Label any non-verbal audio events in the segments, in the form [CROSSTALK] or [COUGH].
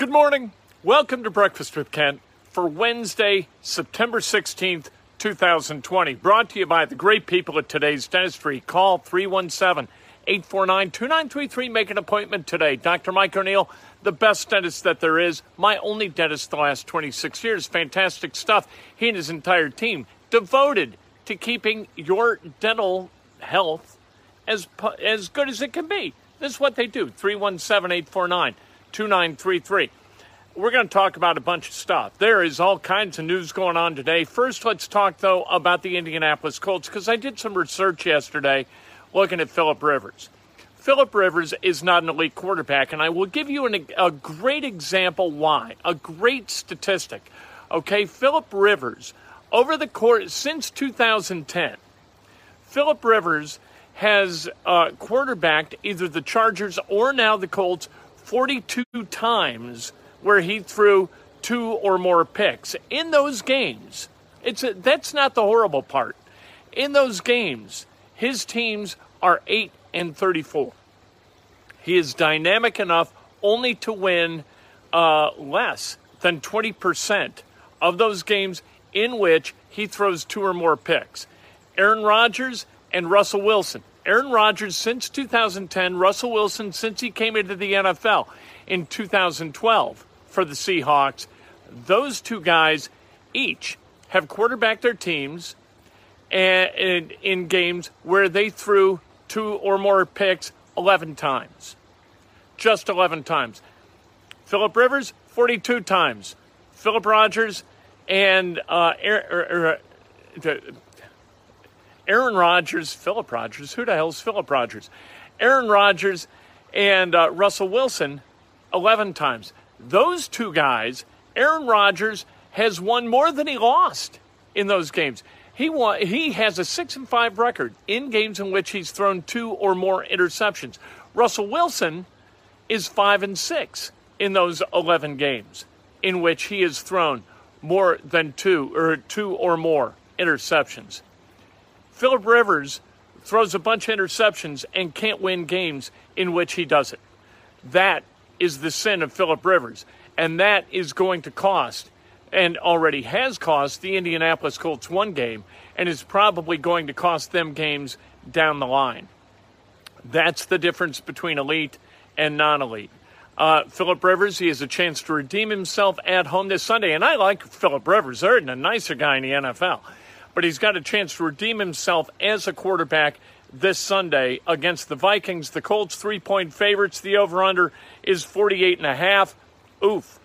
Good morning. Welcome to Breakfast with Kent for Wednesday, September 16th, 2020. Brought to you by the great people at today's dentistry. Call 317 849 2933. Make an appointment today. Dr. Mike O'Neill, the best dentist that there is. My only dentist the last 26 years. Fantastic stuff. He and his entire team devoted to keeping your dental health as, as good as it can be. This is what they do 317 849 2933. We're going to talk about a bunch of stuff. There is all kinds of news going on today. First, let's talk, though, about the Indianapolis Colts because I did some research yesterday looking at Philip Rivers. Philip Rivers is not an elite quarterback, and I will give you an, a great example why. A great statistic. Okay, Philip Rivers, over the course since 2010, Philip Rivers has uh, quarterbacked either the Chargers or now the Colts 42 times where he threw two or more picks. In those games, it's a, that's not the horrible part. In those games, his teams are 8 and 34. He is dynamic enough only to win uh, less than 20% of those games in which he throws two or more picks. Aaron Rodgers and Russell Wilson. Aaron Rodgers since 2010, Russell Wilson since he came into the NFL in 2012 for the Seahawks. Those two guys each have quarterbacked their teams in games where they threw two or more picks 11 times. Just 11 times. Philip Rivers, 42 times. Philip Rogers and uh, Aaron, Aaron Rodgers, Philip Rogers, who the hell is Philip Rogers? Aaron Rodgers and uh, Russell Wilson, 11 times. Those two guys, Aaron Rodgers has won more than he lost in those games. He won, he has a 6 and 5 record in games in which he's thrown two or more interceptions. Russell Wilson is 5 and 6 in those 11 games in which he has thrown more than two or two or more interceptions. Philip Rivers throws a bunch of interceptions and can't win games in which he does it. That is the sin of Philip Rivers. And that is going to cost, and already has cost, the Indianapolis Colts one game, and is probably going to cost them games down the line. That's the difference between elite and non elite. Uh, Philip Rivers, he has a chance to redeem himself at home this Sunday. And I like Philip Rivers. There isn't a nicer guy in the NFL. But he's got a chance to redeem himself as a quarterback this Sunday against the Vikings. The Colts three point favorites. The over under is 48 and a half. Oof.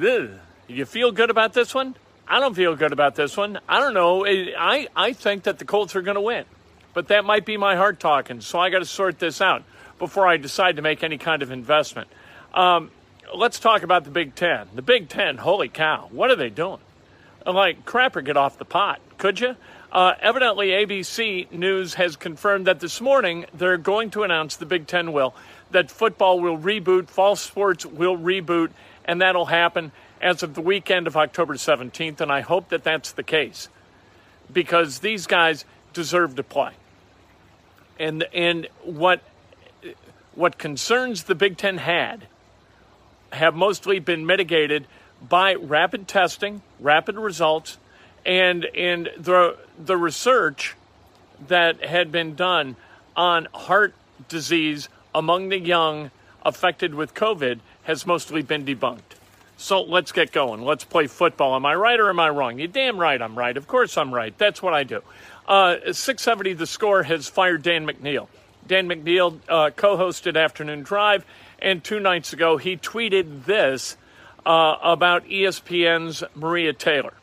Ugh. You feel good about this one? I don't feel good about this one. I don't know. I, I think that the Colts are going to win. But that might be my heart talking. So I got to sort this out before I decide to make any kind of investment. Um, let's talk about the Big Ten. The Big Ten, holy cow, what are they doing? Like, crapper, get off the pot, could you? Uh, evidently, ABC News has confirmed that this morning they're going to announce the Big Ten will that football will reboot, fall sports will reboot, and that'll happen as of the weekend of October 17th. And I hope that that's the case because these guys deserve to play. And and what what concerns the Big Ten had have mostly been mitigated by rapid testing, rapid results, and and the the research that had been done on heart disease among the young affected with COVID has mostly been debunked. So let's get going. Let's play football. Am I right or am I wrong? You damn right I'm right. Of course I'm right. That's what I do. Uh, 670 The Score has fired Dan McNeil. Dan McNeil uh, co hosted Afternoon Drive, and two nights ago he tweeted this uh, about ESPN's Maria Taylor.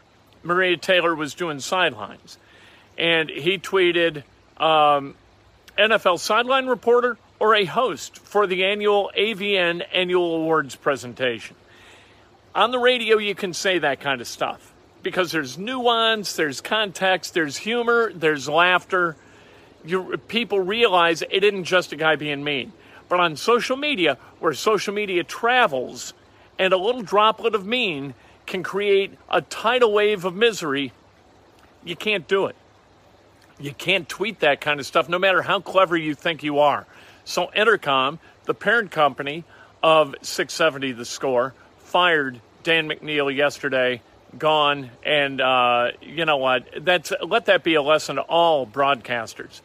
Maria Taylor was doing sidelines, and he tweeted um, NFL sideline reporter or a host for the annual AVN annual awards presentation. On the radio, you can say that kind of stuff because there's nuance, there's context, there's humor, there's laughter. You, people realize it isn't just a guy being mean. But on social media, where social media travels, and a little droplet of mean can create a tidal wave of misery, you can't do it. You can't tweet that kind of stuff, no matter how clever you think you are. So, Entercom, the parent company of 670 The Score, fired Dan McNeil yesterday gone. And uh, you know what? That's let that be a lesson to all broadcasters.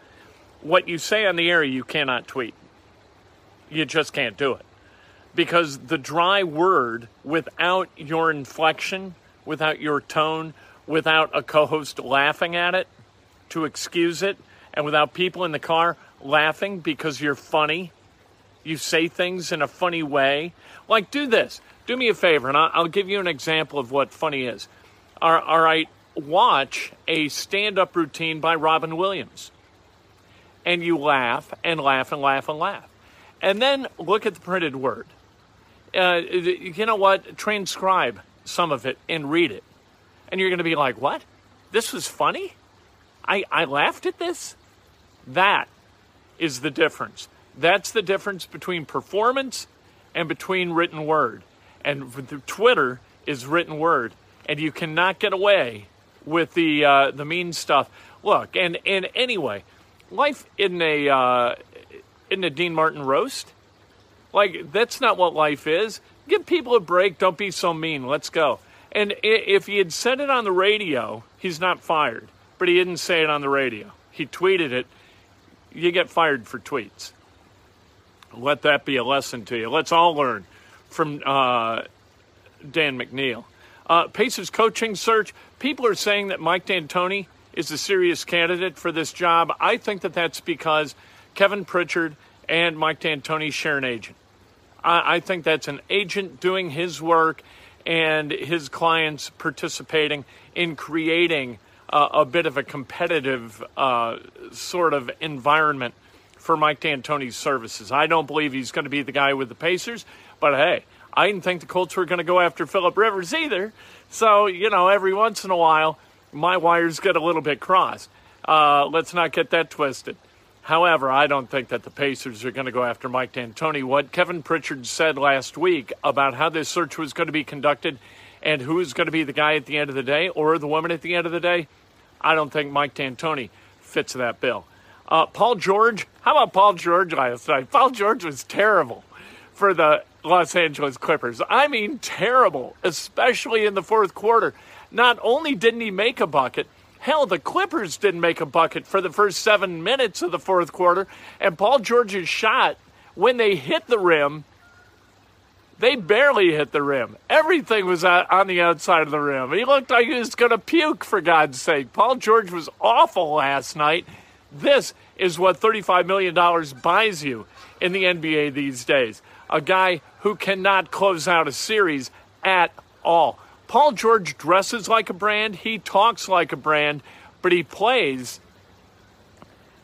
What you say on the air, you cannot tweet. You just can't do it because the dry word without your inflection, without your tone, without a co-host laughing at it to excuse it, and without people in the car laughing because you're funny, you say things in a funny way. Like do this do me a favor, and I'll give you an example of what funny is. All right, watch a stand up routine by Robin Williams. And you laugh and laugh and laugh and laugh. And then look at the printed word. Uh, you know what? Transcribe some of it and read it. And you're going to be like, what? This was funny? I, I laughed at this? That is the difference. That's the difference between performance and between written word and Twitter is written word, and you cannot get away with the uh, the mean stuff. Look, and and anyway, life in a uh, in a Dean Martin roast, like that's not what life is. Give people a break. Don't be so mean. Let's go. And if he had said it on the radio, he's not fired. But he didn't say it on the radio. He tweeted it. You get fired for tweets. Let that be a lesson to you. Let's all learn from uh, Dan McNeil. Uh, Pacers coaching search. People are saying that Mike D'Antoni is a serious candidate for this job. I think that that's because Kevin Pritchard and Mike D'Antoni share an agent. I, I think that's an agent doing his work and his clients participating in creating uh, a bit of a competitive uh, sort of environment for Mike D'Antoni's services. I don't believe he's going to be the guy with the Pacers. But hey, I didn't think the Colts were going to go after Philip Rivers either. So, you know, every once in a while, my wires get a little bit crossed. Uh, let's not get that twisted. However, I don't think that the Pacers are going to go after Mike D'Antoni. What Kevin Pritchard said last week about how this search was going to be conducted and who is going to be the guy at the end of the day or the woman at the end of the day, I don't think Mike D'Antoni fits that bill. Uh, Paul George, how about Paul George last night? Paul George was terrible for the Los Angeles Clippers. I mean, terrible, especially in the fourth quarter. Not only didn't he make a bucket, hell, the Clippers didn't make a bucket for the first seven minutes of the fourth quarter. And Paul George's shot, when they hit the rim, they barely hit the rim. Everything was on the outside of the rim. He looked like he was going to puke, for God's sake. Paul George was awful last night. This is what $35 million buys you in the NBA these days a guy who cannot close out a series at all. Paul George dresses like a brand, he talks like a brand, but he plays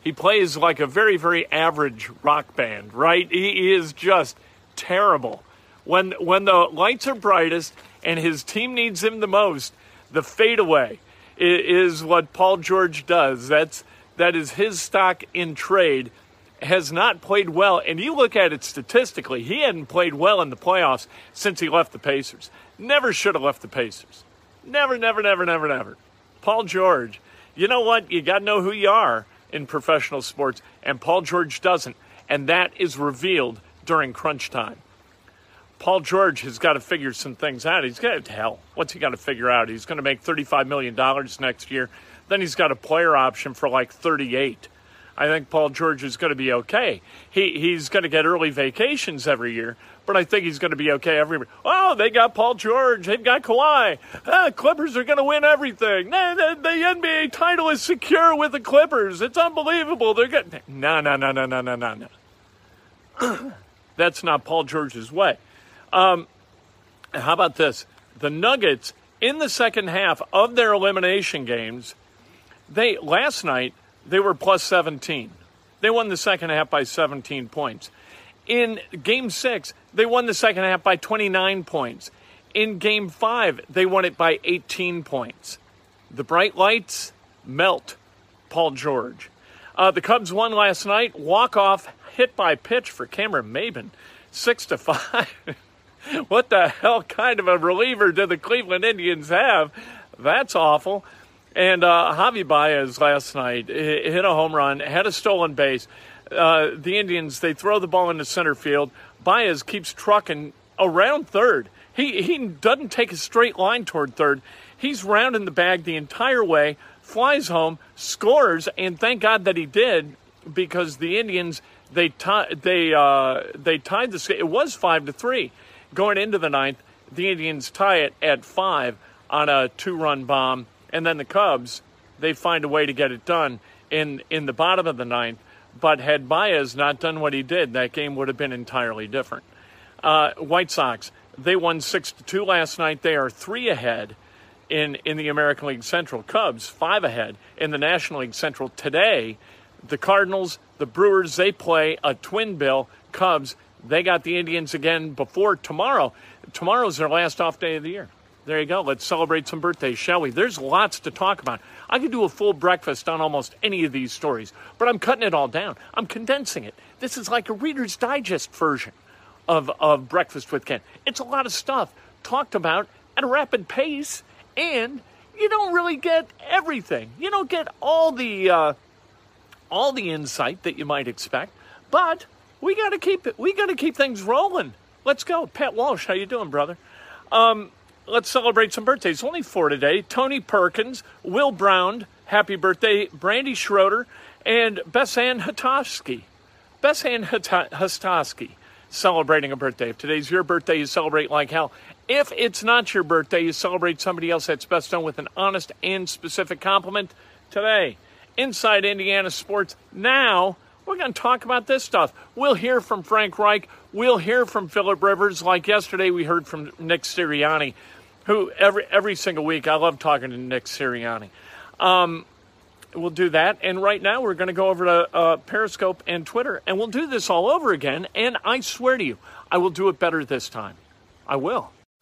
he plays like a very very average rock band, right? He is just terrible. When when the lights are brightest and his team needs him the most, the fadeaway is what Paul George does. That's that is his stock in trade has not played well, and you look at it statistically, he hadn't played well in the playoffs since he left the Pacers. Never should have left the Pacers. Never, never, never, never, never. Paul George, you know what? You got to know who you are in professional sports, and Paul George doesn't. And that is revealed during crunch time. Paul George has got to figure some things out. He's got hell. What's he got to figure out? He's going to make $35 million next year. Then he's got a player option for like 38. I think Paul George is going to be okay. He he's going to get early vacations every year, but I think he's going to be okay every. Oh, they got Paul George. They've got Kawhi. Ah, Clippers are going to win everything. The, the, the NBA title is secure with the Clippers. It's unbelievable. They're getting no, no, no, no, no, no, no, no. That's not Paul George's way. Um, how about this? The Nuggets in the second half of their elimination games, they last night they were plus 17. They won the second half by 17 points. In game six, they won the second half by 29 points. In game five, they won it by 18 points. The bright lights melt Paul George. Uh, the Cubs won last night. Walk off hit by pitch for Cameron Maybin, six to five. [LAUGHS] what the hell kind of a reliever do the Cleveland Indians have? That's awful. And uh, Javy Baez last night hit a home run, had a stolen base. Uh, the Indians, they throw the ball into center field. Baez keeps trucking around third. He, he doesn't take a straight line toward third. He's rounding the bag the entire way, flies home, scores, and thank God that he did because the Indians they t- they uh, they tied the it was five to three going into the ninth. The Indians tie it at five on a two-run bomb and then the Cubs, they find a way to get it done in, in the bottom of the ninth. But had Baez not done what he did, that game would have been entirely different. Uh, White Sox, they won 6 to 2 last night. They are three ahead in, in the American League Central. Cubs, five ahead in the National League Central. Today, the Cardinals, the Brewers, they play a twin bill. Cubs, they got the Indians again before tomorrow. Tomorrow's their last off day of the year. There you go. Let's celebrate some birthdays, shall we? There's lots to talk about. I could do a full breakfast on almost any of these stories, but I'm cutting it all down. I'm condensing it. This is like a Reader's Digest version of, of Breakfast with Ken. It's a lot of stuff talked about at a rapid pace, and you don't really get everything. You don't get all the uh, all the insight that you might expect, but we got to keep it. We got to keep things rolling. Let's go, Pat Walsh. How you doing, brother? Um, let's celebrate some birthdays. Only four today. Tony Perkins, Will Brown, happy birthday. Brandy Schroeder, and Bessan Hatoski. Bessan Hatoski celebrating a birthday. If today's your birthday, you celebrate like hell. If it's not your birthday, you celebrate somebody else that's best done with an honest and specific compliment today. Inside Indiana Sports now. We're going to talk about this stuff. We'll hear from Frank Reich. We'll hear from Philip Rivers. Like yesterday, we heard from Nick Sirianni who every every single week I love talking to Nick Sirianni. Um, we'll do that, and right now we're going to go over to uh, Periscope and Twitter, and we'll do this all over again. And I swear to you, I will do it better this time. I will.